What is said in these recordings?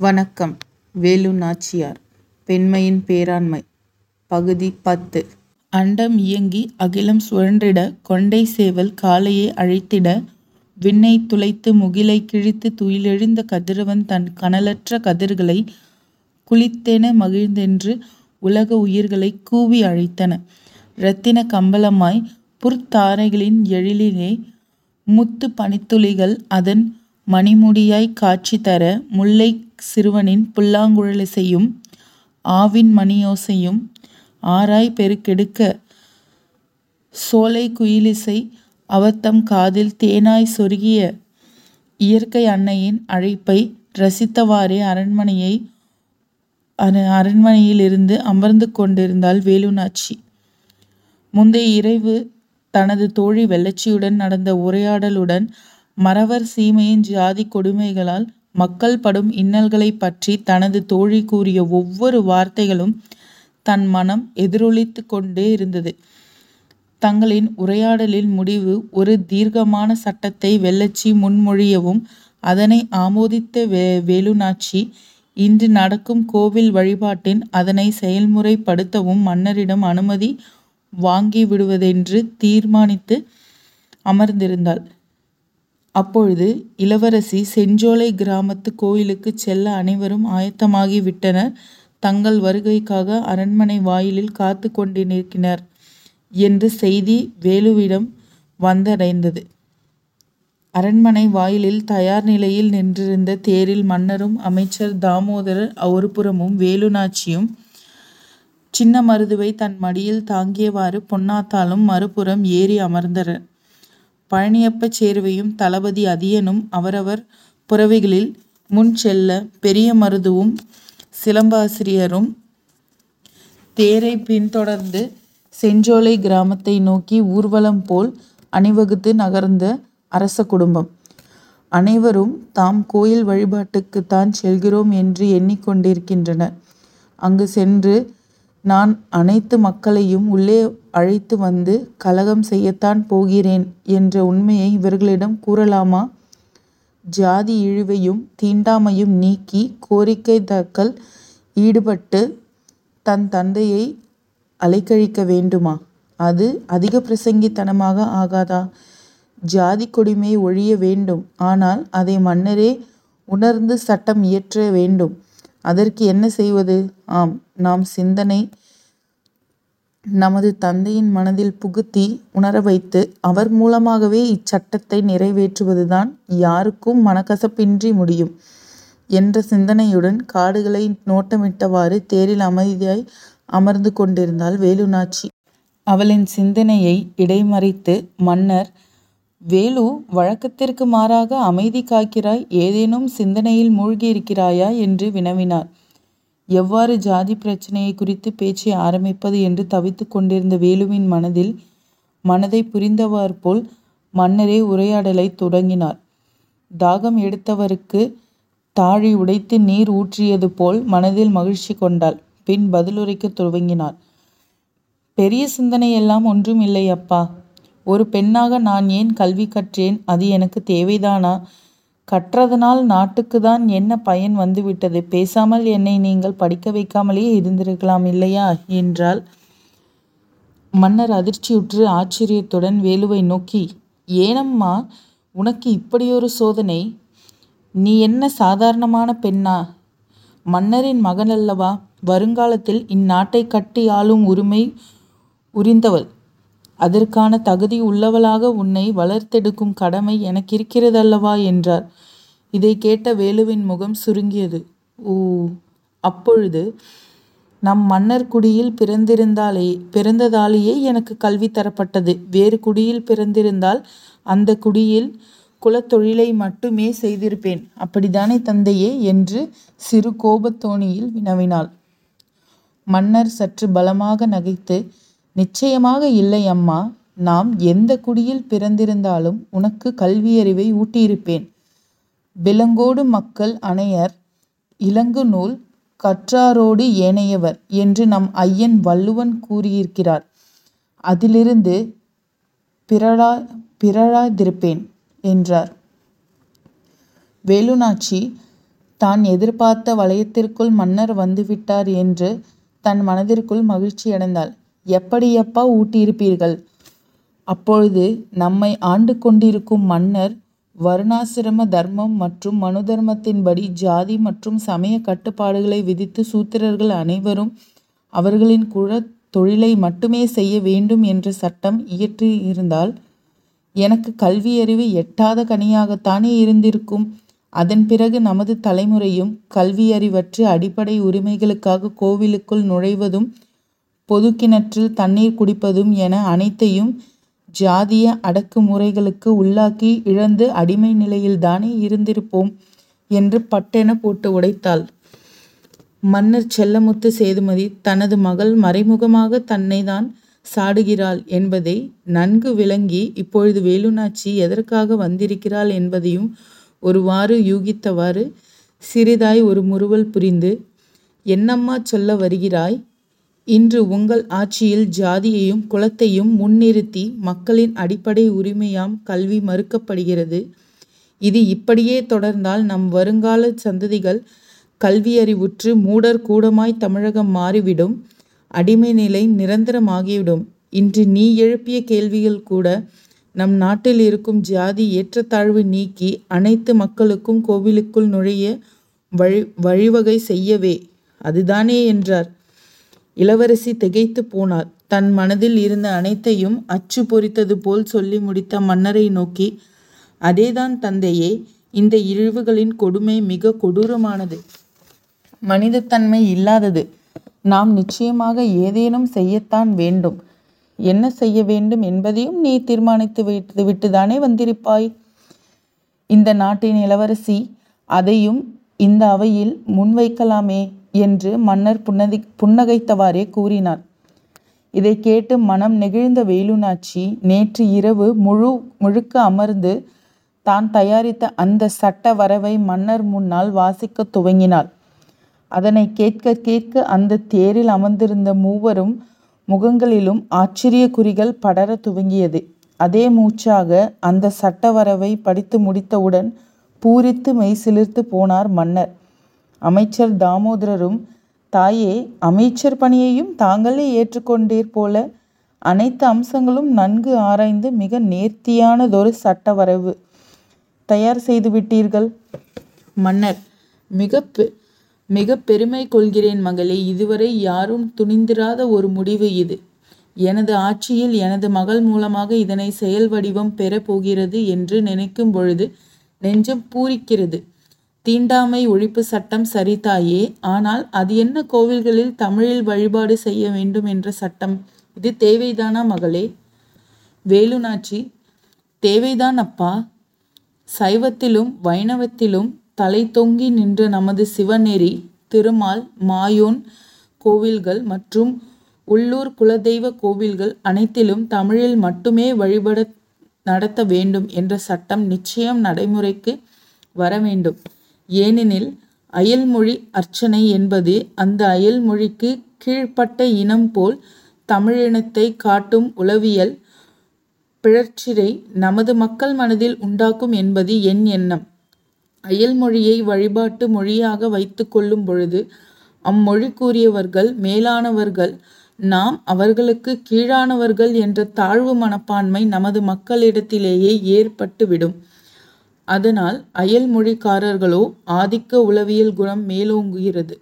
வணக்கம். வேலு நாச்சியார். பெண்மையின் பேராண்மை. பகுதி பத்து. அண்டம் இயங்கி அகிலம் சுழன்றிட கொண்டை சேவல் காளையை அழைத்திட விண்ணை துளைத்து முகிலை கிழித்து துயிலெழுந்த கதிரவன் தன் கனலற்ற கதிர்களை குளித்தென மகிழ்ந்தென்று உலக உயிர்களை கூவி அழைத்தன. இரத்தின கம்பளமாய் புற்தாரைகளின் எழிலிலே முத்து பனித்துளிகள் அதன் மணிமுடியாய்க் காட்சி தர முல்லைச் சிறுவனின் புல்லாங்குழலிசையும் ஆவின் மணியோசையும் ஆராய் பெருக்கெடுக்க சோலைக் குயிலிசை அவர்தம் காதில் தேனாய்ச் சொருகிய இயற்கை அன்னையின் அழைப்பை ரசித்தவாறே அரண்மனையை அரண்மனையிலிருந்து அமர்ந்து கொண்டிருந்தாள் வேலுநாச்சி. முந்தைய இரவு தனது தோழி வெள்ளச்சியுடன் நடந்த உரையாடலுடன் மறவர் சீமையின் ஜாதி கொடுமைகளால் மக்கள் படும் இன்னல்களைப் பற்றி தனது தோழி கூறிய ஒவ்வொரு வார்த்தைகளும் தன் மனம் எதிரொலித்து கொண்டே இருந்தது. தங்களின் உரையாடலின் முடிவு ஒரு தீர்க்கமான சட்டத்தை வெள்ளச்சி முன்மொழியவும் அதனை ஆமோதித்த வே வேலுநாச்சி இன்று நடக்கும் கோவில் வழிபாட்டில் அதனை செயல்முறைப்படுத்தவும் மன்னரிடம் அனுமதி வாங்கிவிடுவதென்று தீர்மானித்து அமர்ந்திருந்தாள். அப்பொழுது இளவரசி செஞ்சோலை கிராமத்துக் கோயிலுக்குச் செல்ல அனைவரும் ஆயத்தமாகி விட்டனர் தங்கள் வருகைக்காக அரண்மனை வாயிலில் காத்துக் கொண்டிருக்கினர் என்ற செய்தி வேலுவிடம் வந்தடைந்தது. அரண்மனை வாயிலில் தயார் நிலையில் நின்றிருந்த தேரில் மன்னரும் அமைச்சர் தாமோதரர் ஒருபுறமும் வேலுநாச்சியும் சின்னமருதுவைத் தன் மடியில் தாங்கியவாறு பொன்னாத்தாளும் மறுபுறம் ஏறி அமர்ந்தனர். பழனியப்ப சேர்வையும் தளபதி அதியனும் அவரவர் புரவைகளில் முன் செல்ல பெரிய மருதுவும் சிலம்பாசிரியரும் தேரைப் பின்தொடர்ந்து செஞ்சோலை கிராமத்தை நோக்கி ஊர்வலம் போல் அணிவகுத்து நகர்ந்த அரச குடும்பம். அனைவரும் தாம் கோயில் வழிபாட்டுக்குத்தான் செல்கிறோம் என்று எண்ணிக்கொண்டிருக்கின்றனர் அங்கு சென்று நான் அனைத்து மக்களையும் உள்ளே அழைத்து வந்து கலகம் செய்யத்தான் போகிறேன் என்ற உண்மையை இவர்களிடம் கூறலாமா? ஜாதி இழிவையும் தீண்டாமையும் நீக்கி கோரிக்கை தாக்கல் ஈடுபட்டு தன் தந்தையை அலைக்கழிக்க வேண்டுமா? அது அதிக பிரசங்கித்தனமாக ஆகாதா? ஜாதிக் கொடுமை ஒழிய வேண்டும். ஆனால் அதை மன்னரே உணர்ந்து சட்டம் இயற்ற வேண்டும். அதற்கு என்ன செய்வது? ஆம் நாம் சிந்தனை நமது தந்தையின் மனதில் புகுத்தி உணர வைத்து அவர் மூலமாகவே இச்சட்டத்தை நிறைவேற்றுவதுதான் யாருக்கும் மனக்கசப்பின்றி முடியும் என்ற சிந்தனையுடன் காடுகளை நோட்டமிட்டவாறு தேரில் அமைதியாய் அமர்ந்து கொண்டிருந்தாள் வேலுநாச்சி. அவளின் சிந்தனையை இடைமறித்து மன்னர் வேலு வழக்கத்திற்கு மாறாக அமைதி காக்கிறாய் ஏதேனும் சிந்தனையில் மூழ்கியிருக்கிறாயா? என்று வினவினார். எவ்வாறு ஜாதி பிரச்சனையை குறித்து பேச்சை ஆரம்பிப்பது என்று தவித்துக் கொண்டிருந்த வேலுவின் மனதில் மனதைப் புரிந்தவர்போல் மன்னரே உரையாடலைத் தொடங்கினார். தாகம் எடுத்தவருக்கு தாழி உடைத்து நீர் ஊற்றியது போல் மனதில் மகிழ்ச்சி கொண்டாள். பின் பதிலுரைக்கத் துவங்கினார். பெரிய சிந்தனையெல்லாம் ஒன்றும் இல்லை அப்பா. ஒரு பெண்ணாக நான் ஏன் கல்வி கற்றேன் அது எனக்கு தேவைதானா? கற்றதனால் நாட்டுக்கு தான் என்ன பயன் வந்துவிட்டது? பேசாமல் என்னை நீங்கள் படிக்க வைக்காமலேயே இருந்திருக்கலாம் இல்லையா? என்றால் மன்னர் அதிர்ச்சியுற்று ஆச்சரியத்துடன் வேலுவை நோக்கி ஏனம்மா உனக்கு இப்படியொரு சோதனை? நீ என்ன சாதாரணமான பெண்ணா? மன்னரின் மகன் அல்லவா வருங்காலத்தில் இந்நாட்டை கட்டி ஆளும் உரிமை உரிந்தவள். அதற்கான தகுதி உள்ளவளாக உன்னை வளர்த்தெடுக்கும் கடமை எனக்கிருக்கிறதல்லவா? என்றார். இதை கேட்ட வேலுவின் முகம் சுருங்கியது. ஊ. அப்பொழுது நம் மன்னர் குடியில் பிறந்திருந்தாலே பிறந்ததாலேயே எனக்கு கல்வி தரப்பட்டது. வேறு குடியில் பிறந்திருந்தால் அந்த குடியில் குலத்தொழிலை மட்டுமே செய்திருப்பேன். அப்படித்தானே தந்தையே? என்று சிறு கோபத்தோணியில் வினவினாள். மன்னர் சற்று பலமாக நகைத்து நிச்சயமாக இல்லை அம்மா. நாம் எந்த குடியில் பிறந்திருந்தாலும் உனக்கு கல்வியறிவை ஊட்டியிருப்பேன். விலங்கோடு மக்கள் அனையர் இலங்குநூல் கற்றாரோடு ஏனையவர் என்று நம் ஐயன் வள்ளுவன் கூறியிருக்கிறார். அதிலிருந்து பிறழா பிறழாதிருப்பேன் என்றார். வேலுநாச்சி தான் எதிர்பார்த்த வளையத்திற்குள் மன்னர் வந்துவிட்டார் என்று தன் மனதிற்குள் மகிழ்ச்சியடைந்தாள். எப்படியப்பா ஊட்டியிருப்பீர்கள்? அப்பொழுது நம்மை ஆண்டு கொண்டிருக்கும் மன்னர் வருணாசிரம தர்மம் மற்றும் மனு தர்மத்தின்படி ஜாதி மற்றும் சமயக் கட்டுப்பாடுகளை விதித்து சூத்திரர்கள் அனைவரும் அவர்களின் குல தொழிலை மட்டுமே செய்ய வேண்டும் என்ற சட்டம் இயற்றியிருந்தால் எனக்கு கல்வியறிவு எட்டாத கனியாகத்தானே இருந்திருக்கும். அதன் பிறகு நமது தலைமுறையும் கல்வியறிவற்று அடிப்படை உரிமைகளுக்காக கோவிலுக்குள் நுழைவதும் பொது கிணற்றில் தண்ணீர் குடிப்பதும் என அனைத்தையும் ஜாதிய அடக்குமுறைகளுக்கு உள்ளாக்கி இழந்து அடிமை நிலையில்தானே இருந்திருப்போம் என்று பட்டென போட்டு உடைத்தாள். மன்னர் செல்லமுத்து சேதுமதி தனது மகள் மறைமுகமாகத் தன்னைத்தான் சாடுகிறாள் என்பதை நன்கு விளங்கி இப்பொழுது வேலுநாச்சி எதற்காக வந்திருக்கிறாள் என்பதையும் ஒருவாறு யூகித்தவாறு சிறிதாய் ஒரு முறுவல் புரிந்து என்னம்மா சொல்ல வருகிறாய்? இன்று உங்கள் ஆட்சியில் ஜாதியையும் குலத்தையும் முன்னிறுத்தி மக்களின் அடிப்படை உரிமையாம் கல்வி மறுக்கப்படுகிறது. இது இப்படியே தொடர்ந்தால் நம் வருங்கால சந்ததிகள் கல்வியறிவுற்று மூடர் கூடமாய் தமிழகம் மாறிவிடும். அடிமை நிலை நிரந்தரமாகிவிடும். இன்று நீ எழுப்பிய கேள்விகள் கூட நம் நாட்டில் இருக்கும் ஜாதி ஏற்றத்தாழ்வு நீக்கி அனைத்து மக்களுக்கும் கோவிலுக்குள் நுழைய வழிவகை செய்யவே. அதுதானே என்றார். இளவரசி திகைத்துப் போனார். தன் மனதில் இருந்த அனைத்தையும் அச்சு பொறித்தது போல் சொல்லி முடித்த மன்னரை நோக்கி அதேதான் தந்தையே. இந்த இழிவுகளின் கொடுமை மிக கொடூரமானது. மனிதத்தன்மை இல்லாதது. நாம் நிச்சயமாக ஏதேனும் செய்யத்தான் வேண்டும். என்ன செய்ய வேண்டும் என்பதையும் நீ தீர்மானித்து விட்டு விட்டுதானே வந்திருப்பாய்? இந்த நாட்டின் இளவரசி அதையும் இந்த அவையில் முன்வைக்கலாமே என்று மன்னர் புன்னகைத்தவாறே கூறினார். இதைக் கேட்டு மனம் நெகிழ்ந்த வேலுநாச்சி நேற்று இரவு முழு முழுக்க அமர்ந்து தான் தயாரித்த அந்த சட்ட வரவை மன்னர் முன்னால் வாசிக்கத் துவங்கினாள். அதனைக் கேட்க கேட்க அந்த தேரில் அமர்ந்திருந்த மூவரும் முகங்களிலும் ஆச்சரிய குறிகள் படரத் துவங்கியது. அதே மூச்சாக அந்த சட்டவரவை படித்து முடித்தவுடன் பூரித்து மெய்சிலிர்த்துப் போனார் மன்னர். அமைச்சர் தாமோதரரும் தாயே அமைச்சர் பணியையும் தாங்களே ஏற்றுக்கொண்டீர் போல. அனைத்து அம்சங்களும் நன்கு ஆராய்ந்து மிக நேர்த்தியானதொரு சட்ட வரைவு தயார் செய்து விட்டீர்கள். மன்னர் மிகப் பெருமை கொள்கிறேன் மகளே. இதுவரை யாரும் துணிந்திராத ஒரு முடிவு இது. எனது ஆட்சியில் எனது மகள் மூலமாக இதனை செயல் வடிவம் பெறப்போகிறது என்று நினைக்கும் பொழுது நெஞ்சம் பூரிக்கிறது. தீண்டாமை ஒழிப்பு சட்டம் சரி தாயே. ஆனால் அது என்ன கோவில்களில் தமிழில் வழிபாடு செய்ய வேண்டும் என்ற சட்டம். இது தேவைதானா மகளே? வேலுநாச்சி தேவைதான் அப்பா. சைவத்திலும் வைணவத்திலும் தலைதொங்கி நின்ற நமது சிவநெறி திருமால் மாயோன் கோவில்கள் மற்றும் உள்ளூர் குலதெய்வக் கோவில்கள் அனைத்திலும் தமிழில் மட்டுமே வழிபட நடத்த வேண்டும் என்ற சட்டம் நிச்சயம் நடைமுறைக்கு வர வேண்டும் ஏனெனில் அயல்மொழி அர்ச்சனை என்பது அந்த அயல்மொழிக்கு கீழ்ப்பட்ட இனம் போல் தமிழினத்தைக் காட்டும் உளவியல் பிழற்சியை நமது மக்கள் மனதில் உண்டாக்கும் என்பது என் எண்ணம். அயல்மொழியை வழிபாட்டு மொழியாக வைத்து கொள்ளும் பொழுது அம்மொழிக்குரியவர்கள் மேலானவர்கள் நாம் அவர்களுக்கு கீழானவர்கள் என்ற தாழ்வு மனப்பான்மை நமது மக்களிடத்திலேயே ஏற்பட்டுவிடும் அதனால் அயல்மொழிக்காரர்களோ ஆதிக்க உளவியல் குணம் மேலோங்குகிறது.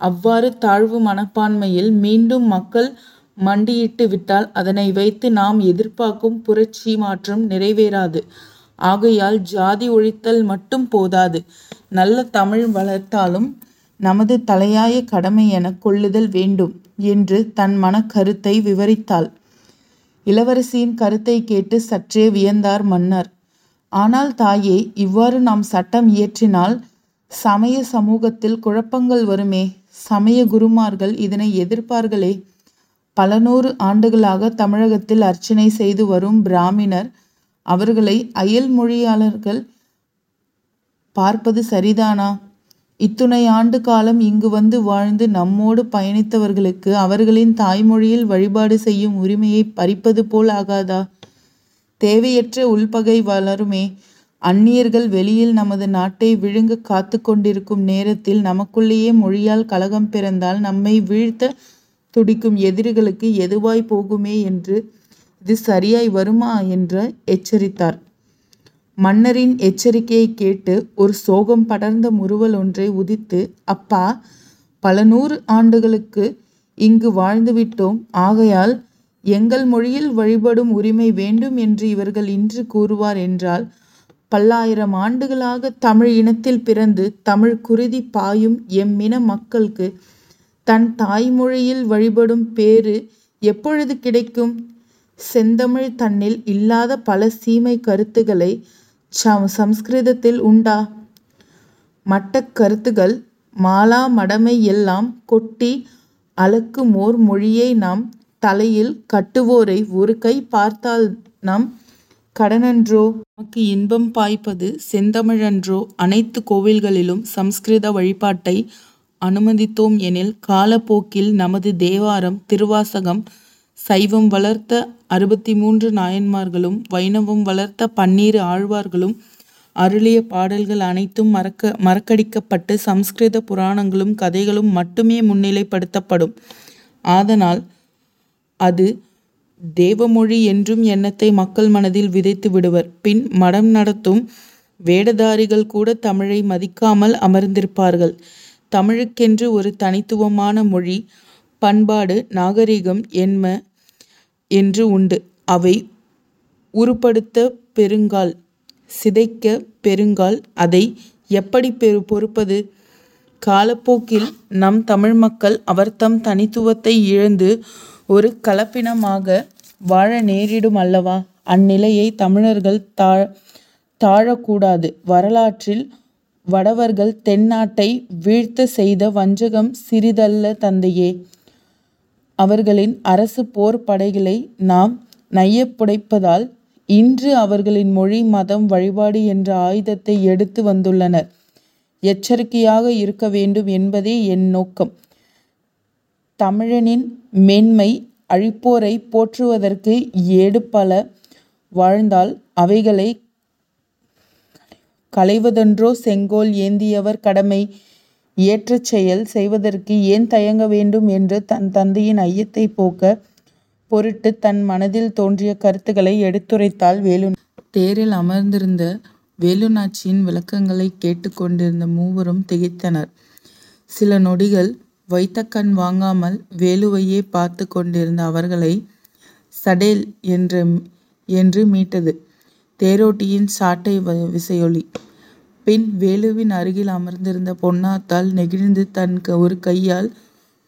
அவ்வாறு தாழ்வு மனப்பான்மையில் மீண்டும் மக்கள் மண்டியிட்டு விட்டால் அதனை வைத்து நாம் எதிர்பார்க்கும் புரட்சி மாற்றம் நிறைவேறாது. ஆகையால் ஜாதி ஒழித்தல் மட்டும் போதாது. நல்ல தமிழ் வளர்த்தாலும் நமது தலையாய கடமை என கொள்ளுதல் வேண்டும் என்று தன் மன கருத்தை விவரித்தாள். இளவரசியின் கருத்தை கேட்டு சற்றே வியந்தார் மன்னர். ஆனால் தாயே இவ்வாறு நாம் சட்டம் இயற்றினால் சமய சமூகத்தில் குழப்பங்கள் வருமே. சமய குருமார்கள் இதனை எதிர்ப்பார்களே. பல நூறு ஆண்டுகளாக தமிழகத்தில் அர்ச்சனை செய்து வரும் பிராமினர் அவர்களை அயல் மொழியாளர்கள் பார்ப்பது சரிதானா? இத்துணை ஆண்டு காலம் இங்கு வந்து வாழ்ந்து நம்மோடு பயணித்தவர்களுக்கு அவர்களின் தாய்மொழியில் வழிபாடு செய்யும் உரிமையை பறிப்பது போல் ஆகாதா? தேவையற்ற உள்பகை வளருமே. அந்நியர்கள் வெளியில் நமது நாட்டை விழுங்கக் காத்துக் கொண்டிருக்கும் நேரத்தில் நமக்குள்ளேயே மொழியால் கலகம் பிறந்தால் நம்மை வீழ்த்தத் துடிக்கும் எதிரிகளுக்கு எதுவாய்ப் போகுமே என்று இது சரியாய் வருமா என்று எச்சரித்தார். மன்னரின் எச்சரிக்கையைக் கேட்டு ஒரு சோகம் படர்ந்த முறுவல் ஒன்றை உதித்து அப்பா பல நூறு ஆண்டுகளுக்கு இங்கு வாழ்ந்துவிட்டோம். ஆகையால் எங்கள் மொழியில் வழிபடும் உரிமை வேண்டும் என்று இவர்கள் இன்று கூறுவார் என்றால் பல்லாயிரம் ஆண்டுகளாக தமிழ் இனத்தில் பிறந்து தமிழ் குருதி பாயும் எம்மின மக்களுக்கு தன் தாய்மொழியில் வழிபடும் பேறு எப்பொழுது கிடைக்கும்? செந்தமிழ் தன்னில் இல்லாத பல சீமை கருத்துக்களை சம்ஸ்கிருதத்தில் உண்டா? மட்டக் கருத்துகள் மாலா மடமை எல்லாம் கொட்டி அளக்குமோர் மொழியை நாம் தலையில் கட்டுவோரை ஒரு கை பார்த்தால் நம் கடனன்றோ? நமக்கு இன்பம் பாய்ப்பது செந்தமிழன்றோ? அனைத்துக் கோவில்களிலும் சம்ஸ்கிருத வழிபாட்டை அனுமதித்தோம் எனில் காலப்போக்கில் நமது தேவாரம் திருவாசகம் சைவம் வளர்த்த அறுபத்தி மூன்று நாயன்மார்களும் வைணவம் வளர்த்த பன்னிரு ஆழ்வார்களும் அருளிய பாடல்கள் அனைத்தும் மறக்கடிக்கப்பட்டு சம்ஸ்கிருத புராணங்களும் கதைகளும் மட்டுமே முன்னிலைப்படுத்தப்படும். ஆதலால் அது தேவமொழி என்றும் எண்ணத்தை மக்கள் மனதில் விதைத்து விடுவர். பின் மடம் நடத்தும் வேடதாரிகள் கூட தமிழை மதிக்காமல் அமர்ந்திருப்பார்கள். தமிழுக்கென்று ஒரு தனித்துவமான மொழி, பண்பாடு, நாகரிகம் என்ம என்று உண்டு. அவை உருப்படுத்த பெருங்கால், சிதைக்க பெருங்கால். அதை எப்படி பெரு பொறுப்பது? காலப்போக்கில் நம் தமிழ் மக்கள் அவர்தம் தனித்துவத்தை இழந்து ஒரு கலப்பினமாக வாழ நேரிடும் அல்லவா? அந்நிலையை தமிழர்கள் தா தாழக்கூடாது வரலாற்றில் வடவர்கள் தென்னாட்டை வீழ்த்த செய்த வஞ்சகம் சிறிதல்ல தந்தையே. அவர்களின் அரசு போர் படைகளை நாம் நையப்புடைப்பதால் இன்று அவர்களின் மொழி, மதம், வழிபாடு என்ற ஆயுதத்தை எடுத்து வந்துள்ளனர். எச்சரிக்கையாக இருக்க வேண்டும் என்பதே என் நோக்கம். தமிழனின் மேன்மை அழிப்போரைப் போற்றுவதற்கு ஏடுபல வாழ்ந்தால் அவைகளைக் களைவதன்றோ செங்கோல் ஏந்தியவர் கடமை ஏற்றச் செயல் செய்வதற்கு ஏன் தயங்க வேண்டும் என்று தன் தந்தையின் ஐயத்தைப் போக்க பொருட்டுத் தன் மனத்தில் தோன்றிய கருத்துக்களை எடுத்துரைத்தாள் வேலுநாச்சி. தேரில் அமர்ந்திருந்த வேலுநாச்சியின் விளக்கங்களைக் கேட்டுக் கொண்டிருந்த மூவரும் திகைத்தனர். சில நொடிகள் வைத்த கண் வாங்காமல் வேலுவையே பார்த்து கொண்டிருந்த அவர்களை சடேல் என்று என்று மீட்டது தேரோட்டியின் சாட்டை விசையொலி. பின் வேலுவின் அருகில் அமர்ந்திருந்த பொன்னாத்தால் நெகிழ்ந்து தன் ஒரு கையால்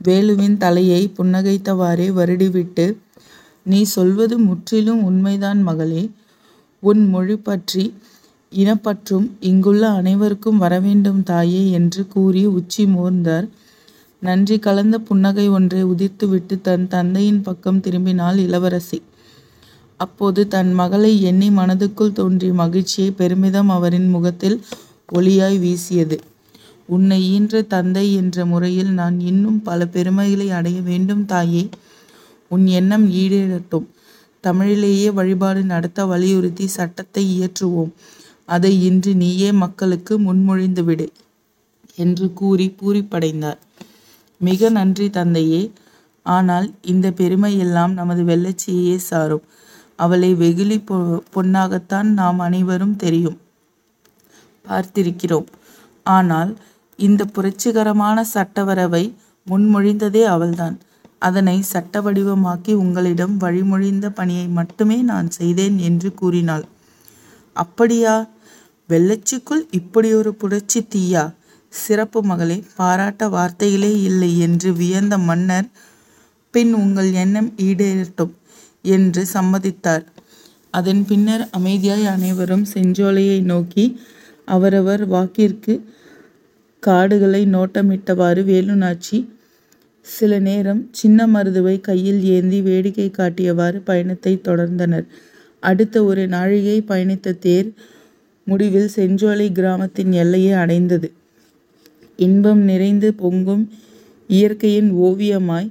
வேலுவின் தலையை புன்னகைத்தவாறே வருடிவிட்டு நீ சொல்வது முற்றிலும் உண்மைதான் மகளே. உன் மொழி பற்றி இனப்பற்றும் இங்குள்ள அனைவருக்கும் வரவேண்டும் தாயே என்று கூறி உச்சி மோர்ந்தார் நன்றி கலந்த புன்னகை ஒன்றை உதிர்த்துவிட்டு தன் தந்தையின் பக்கம் திரும்பினாள் இளவரசி. அப்போது தன் மகளை எண்ணி மனதுக்குள் தோன்றிய மகிழ்ச்சியை பெருமிதம் அவரின் முகத்தில் ஒளியாய் வீசியது. உன்னை ஈன்ற தந்தை என்ற முறையில் நான் இன்னும் பல பெருமைகளை அடைய வேண்டும் தாயே. உன் எண்ணம் ஈடேறட்டும். தமிழிலேயே வழிபாடு நடத்த வலியுறுத்தி சட்டத்தை இயற்றுவோம். அதை இன்று நீயே மக்களுக்கு முன்மொழிந்துவிடு என்று கூறி பூரிப்படைந்தார். மிக நன்றி தந்தையே. ஆனால் இந்த பெருமை எல்லாம் நமது வெள்ளச்சியையே சாரும். அவளை வெகுளி பொ பொன்னாகத்தான் நாம் அனைவரும் தெரியும் பார்த்திருக்கிறோம். ஆனால் இந்த புரட்சிகரமான சட்டவரவை முன்மொழிந்ததே அவள்தான். அதனை சட்ட வடிவமாக்கி உங்களிடம் வழிமொழிந்த பணியை மட்டுமே நான் செய்தேன் என்று கூறினாள். அப்படியா? வெள்ளச்சிக்குள் இப்படியொரு புரட்சி தீயா? சிறப்பு மகளே. பாராட்ட வார்த்தைகளே இல்லை என்று வியந்த மன்னர் பின் உங்கள் எண்ணம் ஈடேறட்டும் என்று சம்மதித்தார். அதன் பின்னர் அமைதியாய் அனைவரும் செஞ்சோலையை நோக்கி அவரவர் வாக்கிற்கு காடுகளை நோட்டமிட்டவாறு வேலுநாச்சி சில நேரம் சின்ன மருதுவை கையில் ஏந்தி வேடிக்கை காட்டியவாறு பயணத்தை தொடர்ந்தனர். அடுத்த ஒரு நாழிகை பயணித்த தேர் முடிவில் செஞ்சோலை கிராமத்தின் எல்லையை அடைந்தது. இன்பம் நிறைந்து பொங்கும் இயற்கையின் ஓவியமாய்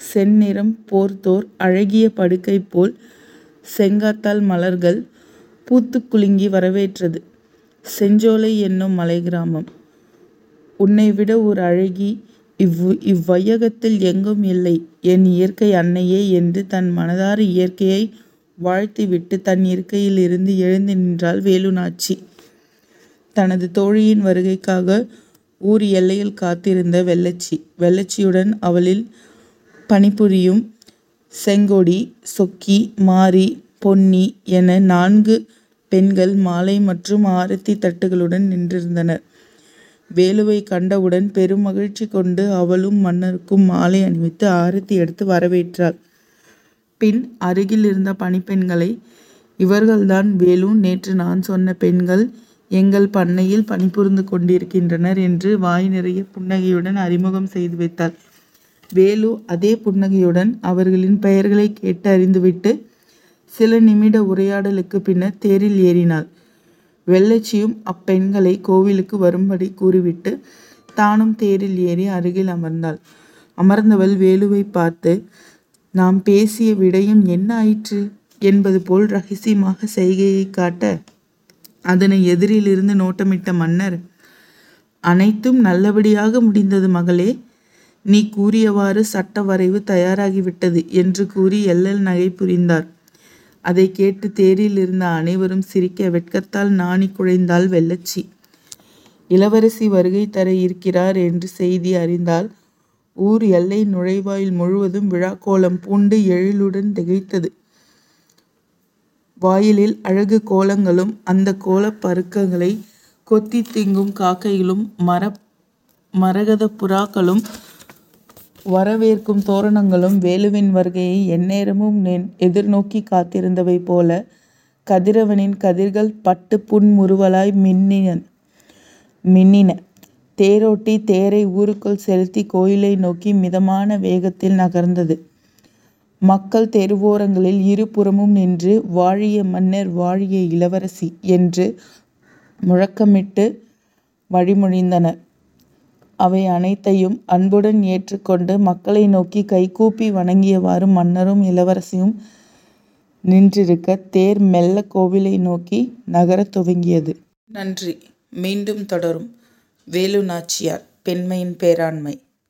செந்நிறம் போர்த்தோர் அழகிய படுக்கை போல் செங்காத்தால் மலர்கள் பூத்துக் குலுங்கி வரவேற்றது. செஞ்சோலை என்னும் மலை கிராமம். உன்னைவிட ஒரு அழகி இவ்வையகத்தில் எங்கும் இல்லை என் இயற்கை அன்னையே என்று தன் மனதார இயற்கையை வாழ்த்திவிட்டு தன் இருக்கையில் இருந்து எழுந்து நின்றாள் வேலுநாச்சி. தனது தோழியின் வருகைக்காக ஊர் எல்லையில் காத்திருந்த வெள்ளச்சி. வெள்ளச்சியுடன் அவளில் பணிபுரியும் செங்கொடி, சொக்கி, மாரி, பொன்னி என நான்கு பெண்கள் மாலை மற்றும் ஆரத்தி தட்டுகளுடன் நின்றிருந்தனர். வேலுவை கண்டவுடன் பெரும் மகிழ்ச்சி கொண்டு அவளும் மன்னருக்கும் மாலை அணிவித்து ஆரத்தி எடுத்து வரவேற்றாள். பின் அருகில் இருந்த பணிப்பெண்களை இவர்கள்தான் வேலு நேற்று நான் சொன்ன பெண்கள் எங்கள் பண்ணையில் பணிபுரிந்து கொண்டிருக்கின்றனர் என்று வாய் நிறைய புன்னகையுடன் அறிமுகம் செய்து வைத்தாள். வேலு அதே புன்னகையுடன் அவர்களின் பெயர்களை கேட்டு அறிந்துவிட்டு சில நிமிட உரையாடலுக்குப் பின்னர் தேரில் ஏறினாள். வெள்ளச்சியும் அப்பெண்களை கோவிலுக்கு வரும்படி கூறிவிட்டு தானும் தேரில் ஏறி அருகில் அமர்ந்தாள். அமர்ந்தவள் வேலுவைப் பார்த்து நாம் பேசிய விடயம் என்ன ஆயிற்று? என்பது போல் ரகசியமாக செய்கையைக் காட்ட அதனை எதிரிலிருந்து நோட்டமிட்ட மன்னர் அனைத்தும் நல்லபடியாக முடிந்தது மகளே. நீ கூறியவாறு சட்ட வரைவு தயாராகிவிட்டது என்று கூறி எள்ளல் நகை புரிந்தார். அதைக் கேட்டு தேரில் இருந்த அனைவரும் சிரிக்க வெட்கத்தால் நாணி குழைந்தாள் வெள்ளச்சி. இளவரசி வருகை தர இருக்கிறார் என்று செய்தி அறிந்தால் ஊர் எல்லை நுழைவாயில் முழுவதும் விழாக்கோலம் பூண்டு எழிலுடன் திகைத்தது. வாயிலில் அழகு கோலங்களும் அந்த கோலப் பருக்கங்களை கொத்தி திங்கும் காக்கைகளும் மரகத புறாக்களும் வரவேற்கும் தோரணங்களும் வேலுவின் வருகையை எந்நேரமும் எதிர்நோக்கி காத்திருந்தவை போல கதிரவனின் கதிர்கள் பட்டு புன்முறுவலாய் மின்னின மின்னின. தேரோட்டி தேரை ஊருக்குள் செலுத்தி கோயிலை நோக்கி மிதமான வேகத்தில் நகர்ந்தது. மக்கள் தெருவோரங்களில் இருபுறமும் நின்று வாழிய மன்னர் வாழிய இளவரசி என்று முழக்கமிட்டு வழிமொழிந்தனர். அவை அனைத்தையும் அன்புடன் ஏற்றுக்கொண்டு மக்களை நோக்கி கைகூப்பி வணங்கியவாறு மன்னரும் இளவரசியும் நின்றிருக்க தேர் மெல்ல கோவிலை நோக்கி நகரத் துவங்கியது. நன்றி மீண்டும் தொடரும். வேலு நாச்சியார் பெண்மையின் பேராண்மை